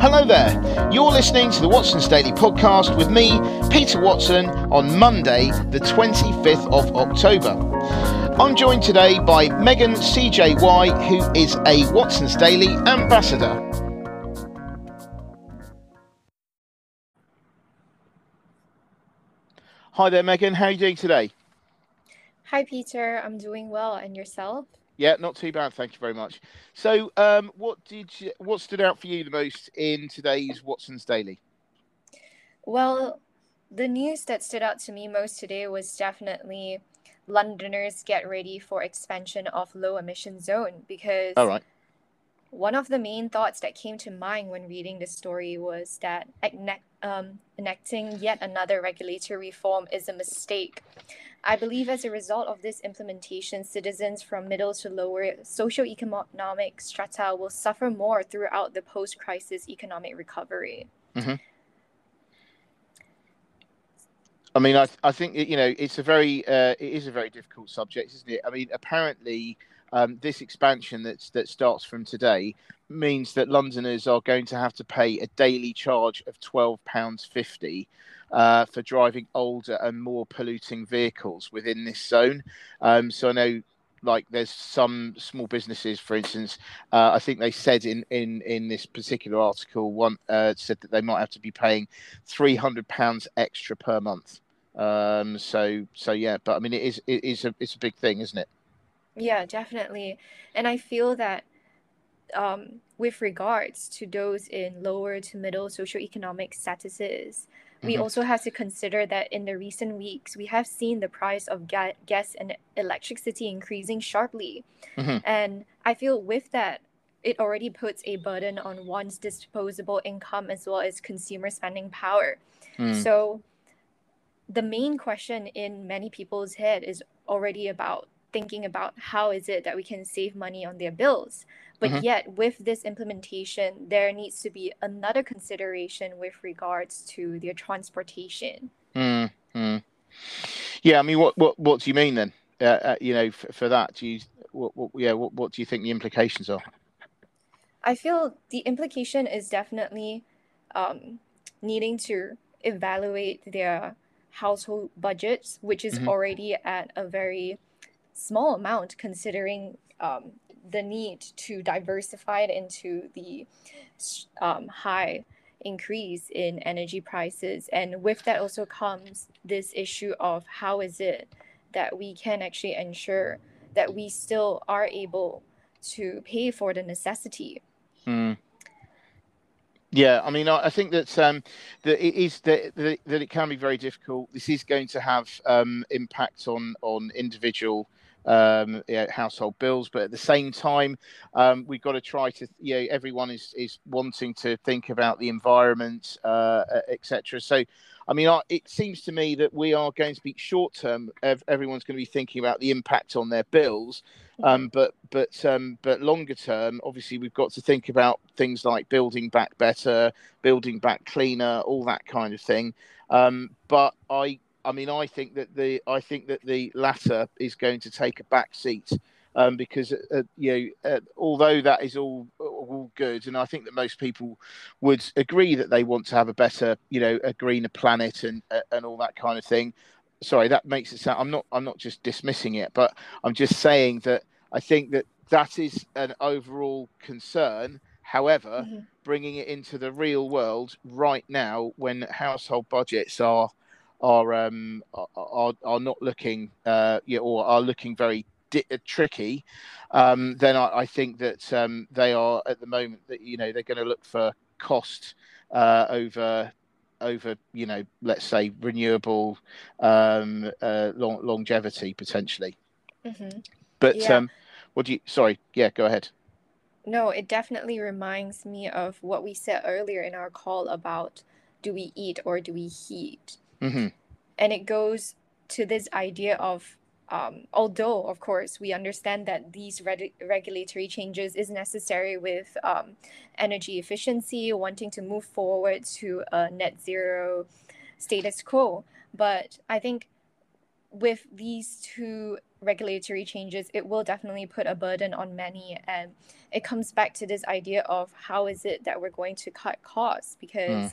Hello there. You're listening to the Watson's Daily Podcast with me, Peter Watson, on Monday, the 25th of October. I'm joined today by Megan CJY, who is a Watson's Daily ambassador. Hi there, Megan. How are you doing today? Hi, Peter. I'm doing well. And yourself? Yeah, not too bad. Thank you very much. So, um, what did you, what stood out for you the most in today's Watson's Daily? Well, the news that stood out to me most today was definitely Londoners get ready for expansion of low emission zone because All right. One of the main thoughts that came to mind when reading the story was that um, enacting yet another regulatory reform is a mistake. I believe as a result of this implementation, citizens from middle to lower socioeconomic strata will suffer more throughout the post crisis economic recovery. Mm-hmm. I mean, I, I think you know it's a very uh, it is a very difficult subject, isn't it? I mean, apparently um, this expansion that's that starts from today means that Londoners are going to have to pay a daily charge of twelve pounds fifty uh, for driving older and more polluting vehicles within this zone. Um, so I know like there's some small businesses for instance uh, i think they said in in in this particular article one uh, said that they might have to be paying 300 pounds extra per month um so so yeah but i mean it is it is a it's a big thing isn't it yeah, definitely. And I feel that um, with regards to those in lower to middle socioeconomic statuses, we Mhm. also have to consider that in the recent weeks, we have seen the price of ga- gas and electricity increasing sharply. Mhm. And I feel with that, it already puts a burden on one's disposable income as well as consumer spending power. Mm. So the main question in many people's head is already about thinking about how is it that we can save money on their bills. But Mhm. yet, with this implementation, there needs to be another consideration with regards to their transportation. Mm, mm. Yeah, I mean, what, what, what do you mean then? Uh, uh, you know, for, for that, do you, what, what, yeah, what, what do you think the implications are? I feel the implication is definitely um, needing to evaluate their household budgets, which is Mhm. already at a very small amount considering um, the need to diversify it into the um, high increase in energy prices. And with that also comes this issue of how is it that we can actually ensure that we still are able to pay for the necessity. Mm. Yeah, I mean, I, think that um, that it is that, that it can be very difficult. This is going to have um, impact on on individual um, yeah, household bills, but at the same time, um, we've got to try to. You know, everyone is is wanting to think about the environment, uh, etc. So, I mean, I, it seems to me that we are going to be short term. Everyone's going to be thinking about the impact on their bills, um, but but um, but longer term, obviously, we've got to think about things like building back better, building back cleaner, all that kind of thing. Um, but I I mean, I think that the I think that the latter is going to take a back seat. Um, because uh, you know, uh, although that is all all good, and I think that most people would agree that they want to have a better, you know, a greener planet and uh, and all that kind of thing. Sorry, that makes it sound. I'm not. I'm not just dismissing it, but I'm just saying that I think that that is an overall concern. However, Mhm. bringing it into the real world right now, when household budgets are are um, are, are not looking uh, yeah, or are looking very di- uh, tricky, um, then I, I think that um, they are at the moment that you know they're going to look for cost uh, over over you know let's say renewable um, uh, long, longevity potentially. Mm-hmm. But Yeah. um, what do you? Sorry, yeah, go ahead. No, it definitely reminds me of what we said earlier in our call about do we eat or do we heat? Hmm And it goes to this idea of, um, although, of course, we understand that these reg- regulatory changes is necessary with um, energy efficiency, wanting to move forward to a net zero status quo. But I think with these two regulatory changes, it will definitely put a burden on many. And it comes back to this idea of how is it that we're going to cut costs? Because, mm.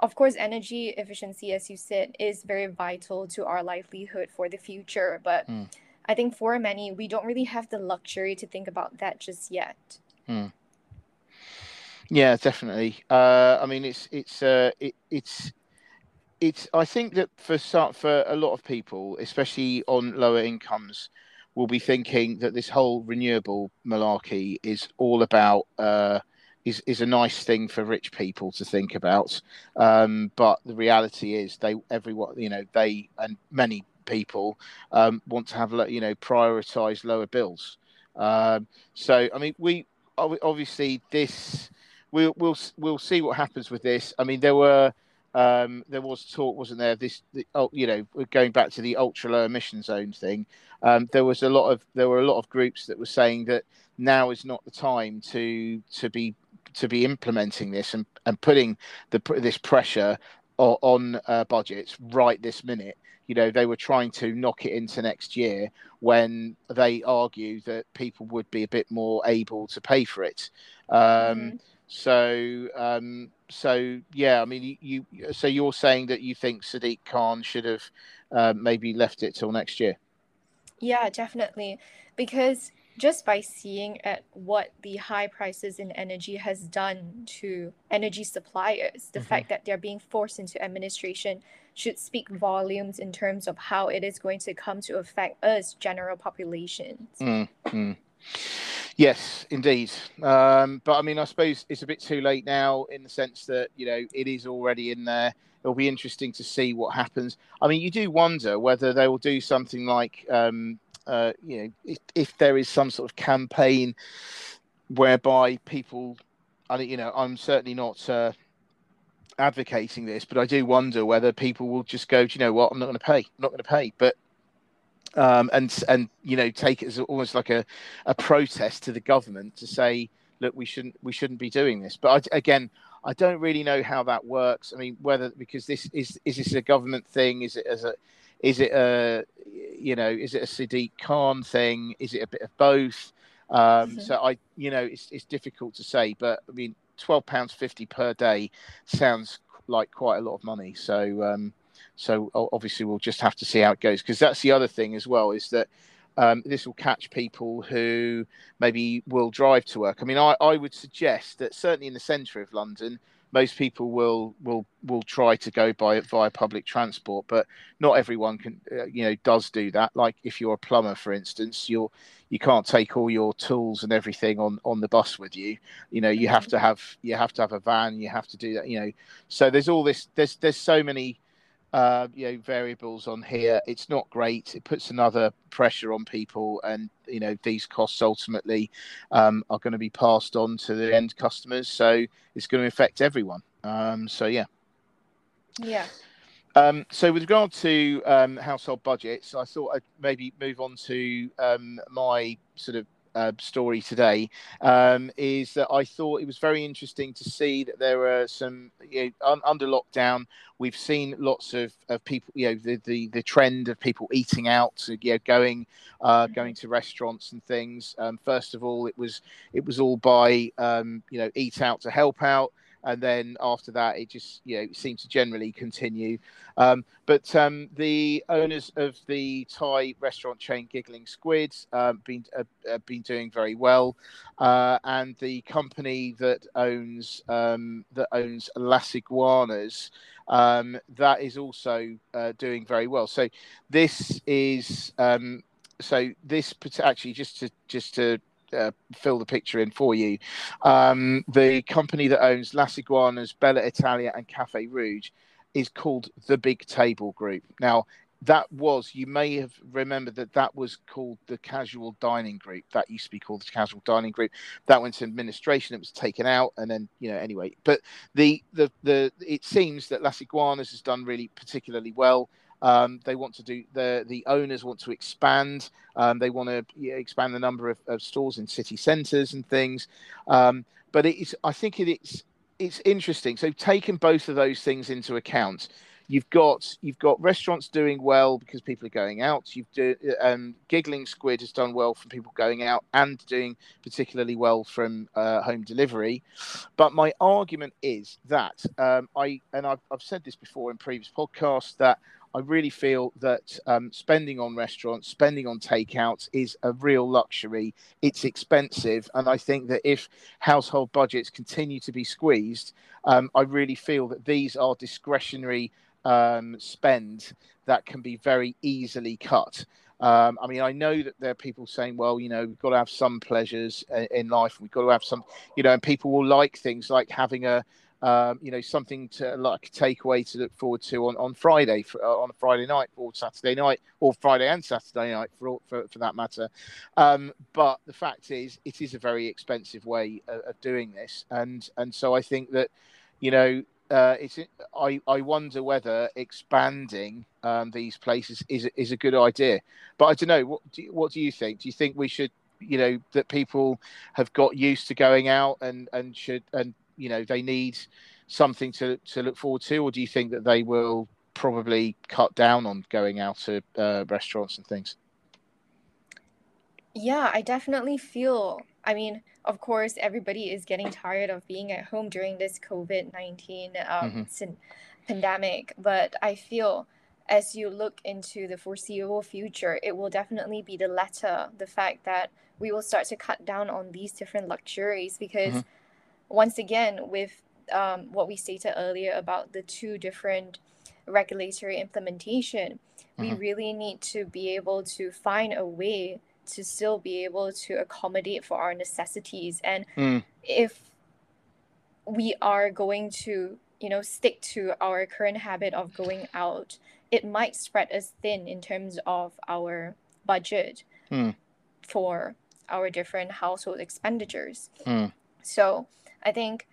Of course, energy efficiency, as you said, is very vital to our livelihood for the future. But mm. I think for many, we don't really have the luxury to think about that just yet. Mm. Yeah, definitely. Uh, I mean, it's it's uh, it, it's it's I think that for some, for a lot of people, especially on lower incomes, will be thinking that this whole renewable malarkey is all about uh, is is a nice thing for rich people to think about. Um, but the reality is, they everyone you know they and many people um, want to have you know prioritize lower bills. Um, so I mean, we obviously this we'll we'll we'll see what happens with this. I mean, there were um, there was talk, wasn't there? This, the, oh, you know, going back to the ultra low emission zone thing. Um, there was a lot of there were a lot of groups that were saying that now is not the time to to be to be implementing this and, and putting the this pressure on, on uh, budgets right this minute. You know, they were trying to knock it into next year when they argue that people would be a bit more able to pay for it. Um, mm-hmm. So, um, so yeah, I mean, you, you, so you're saying that you think Sadiq Khan should have uh, maybe left it till next year? Yeah, definitely, because just by seeing at what the high prices in energy has done to energy suppliers, the mm-hmm. fact that they're being forced into administration should speak volumes in terms of how it is going to come to affect us general populations. Mm-hmm. Yes, indeed. Um, but I mean, I suppose it's a bit too late now in the sense that you know it is already in there. It'll be interesting to see what happens. I mean, you do wonder whether they will do something like, um, uh, you know, if, if, there is some sort of campaign whereby people, I you know, I'm certainly not. Uh, advocating this, but I do wonder whether people will just go, do you know what, I'm not going to pay, I'm not going to pay. But um, and and you know take it as almost like a, a protest to the government to say look we shouldn't we shouldn't be doing this but I, again I don't really know how that works I mean whether because this is is this a government thing is it as a is it a you know is it a Sadiq Khan thing is it a bit of both um, mm-hmm. so I you know it's it's difficult to say but I mean 12 pounds 50 per day sounds like quite a lot of money so um, so obviously, we'll just have to see how it goes because that's the other thing as well is that um, this will catch people who maybe will drive to work. I mean, I, I would suggest that certainly in the centre of London, most people will will will try to go by via public transport, but not everyone can uh, you know does do that. Like if you're a plumber, for instance, you're you can't take all your tools and everything on on the bus with you. You know, you have mm-hmm. to have you have to have a van. You have to do that. You know, so there's all this. There's there's so many uh, you know variables on here. It's not great. It puts another pressure on people, and you know these costs ultimately um, are going to be passed on to the end customers. So it's going to affect everyone. Um, so yeah. Yeah. Um, so with regard to um, household budgets, I thought I'd maybe move on to um, my sort of uh, story today um, is that I thought it was very interesting to see that there are some you know, un- under lockdown. We've seen lots of, of people, you know, the, the, the trend of people eating out, you know, going uh, mm-hmm. going to restaurants and things. Um, first of all, it was it was all by um, you know eat out to help out and then after that, it just you know seemed to generally continue. Um, but um, the owners of the Thai restaurant chain Giggling Squids um, been uh, been doing very well, uh, and the company that owns um, that owns Las Iguanas. Um, that is also uh, doing very well. So this is um, so this actually just to just to uh, fill the picture in for you. Um, the company that owns Las Iguanas, Bella Italia, and Cafe Rouge is called the Big Table Group. Now, that was you may have remembered that that was called the casual dining group. That used to be called the casual dining group. That went to administration. It was taken out and then you know anyway. But the the the it seems that las iguanas has done really particularly well um, they want to do the the owners want to expand. Um, they want to expand the number of, of, stores in city centres and things. Um, but it is, I think it's it's interesting. So taking both of those things into account, you've got you've got restaurants doing well because people are going out. You've do, um, giggling squid has done well from people going out and doing particularly well from uh, home delivery. But my argument is that um, I and I've, I've said this before in previous podcasts that I really feel that um, spending on restaurants, spending on takeouts is a real luxury. It's expensive. And I think that if household budgets continue to be squeezed, um, I really feel that these are discretionary um, spend that can be very easily cut. Um, I mean, I know that there are people saying, well, you know, we've got to have some pleasures uh, in life. We've got to have some, you know, and people will like things like having a, um, you know, something to like takeaway to look forward to on, on Friday, for, uh, on a Friday night or Saturday night, or Friday and Saturday night for for, for that matter. Um, but the fact is, it is a very expensive way of, of doing this, and and so I think that, you know, uh, it's I, I wonder whether expanding um, these places is is a good idea. But I don't know. What do you, what do you think? Do you think we should, you know, that people have got used to going out and and should and you know they need something to to look forward to, or do you think that they will probably cut down on going out to uh, restaurants and things? Yeah, I definitely feel. I mean, of course, everybody is getting tired of being at home during this COVID nineteen um, mm-hmm. pandemic, but I feel as you look into the foreseeable future, it will definitely be the latter. The fact that we will start to cut down on these different luxuries because. Mm-hmm once again, with um, what we stated earlier about the two different regulatory implementation, mm-hmm. we really need to be able to find a way to still be able to accommodate for our necessities. And mm. if we are going to, you know, stick to our current habit of going out, it might spread us thin in terms of our budget mm. for our different household expenditures. Mm. So I think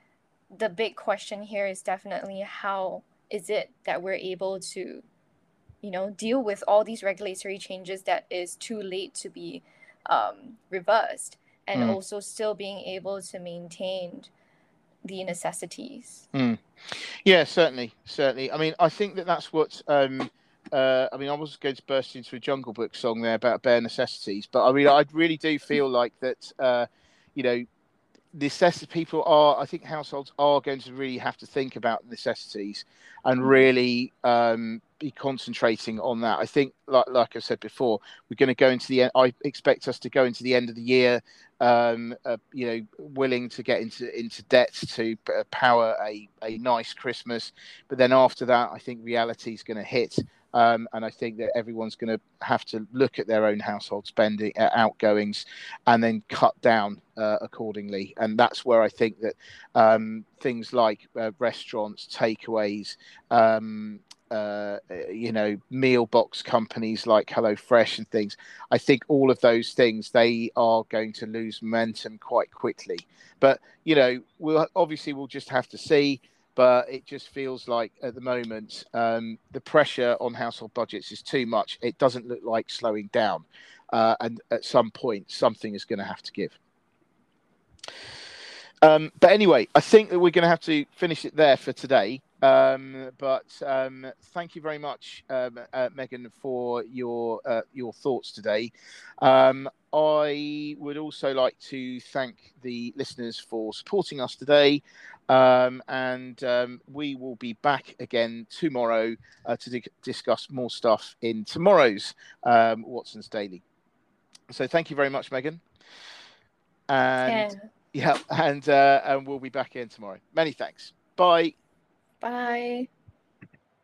the big question here is definitely how is it that we're able to you know deal with all these regulatory changes that is too late to be um, reversed and mm. also still being able to maintain the necessities mm. yeah certainly certainly i mean i think that that's what um, uh, I mean, I was going to burst into a Jungle Book song there about bare necessities, but I mean, I really do feel like that. Uh, you know, necessity people are i think households are going to really have to think about necessities and mm-hmm. really um, be concentrating on that i think like, like i said before we're going to go into the end i expect us to go into the end of the year um, uh, you know willing to get into into debt to power a, a nice christmas but then after that i think reality is going to hit um, and I think that everyone's going to have to look at their own household spending, uh, outgoings, and then cut down uh, accordingly. And that's where I think that um, things like uh, restaurants, takeaways, um, uh, you know, meal box companies like HelloFresh and things. I think all of those things they are going to lose momentum quite quickly. But you know, we'll obviously we'll just have to see but it just feels like at the moment um, the pressure on household budgets is too much. It doesn't look like slowing down, uh, and at some point something is going to have to give. Um, but anyway, I think that we're going to have to finish it there for today. Um, but um, thank you very much, um, uh, Megan, for your uh, your thoughts today. Um, I would also like to thank the listeners for supporting us today. Um, and um, we will be back again tomorrow uh, to di- discuss more stuff in tomorrow's um, Watson's Daily. So thank you very much, Megan. And yeah, yeah and uh, and we'll be back in tomorrow. Many thanks. Bye. Bye.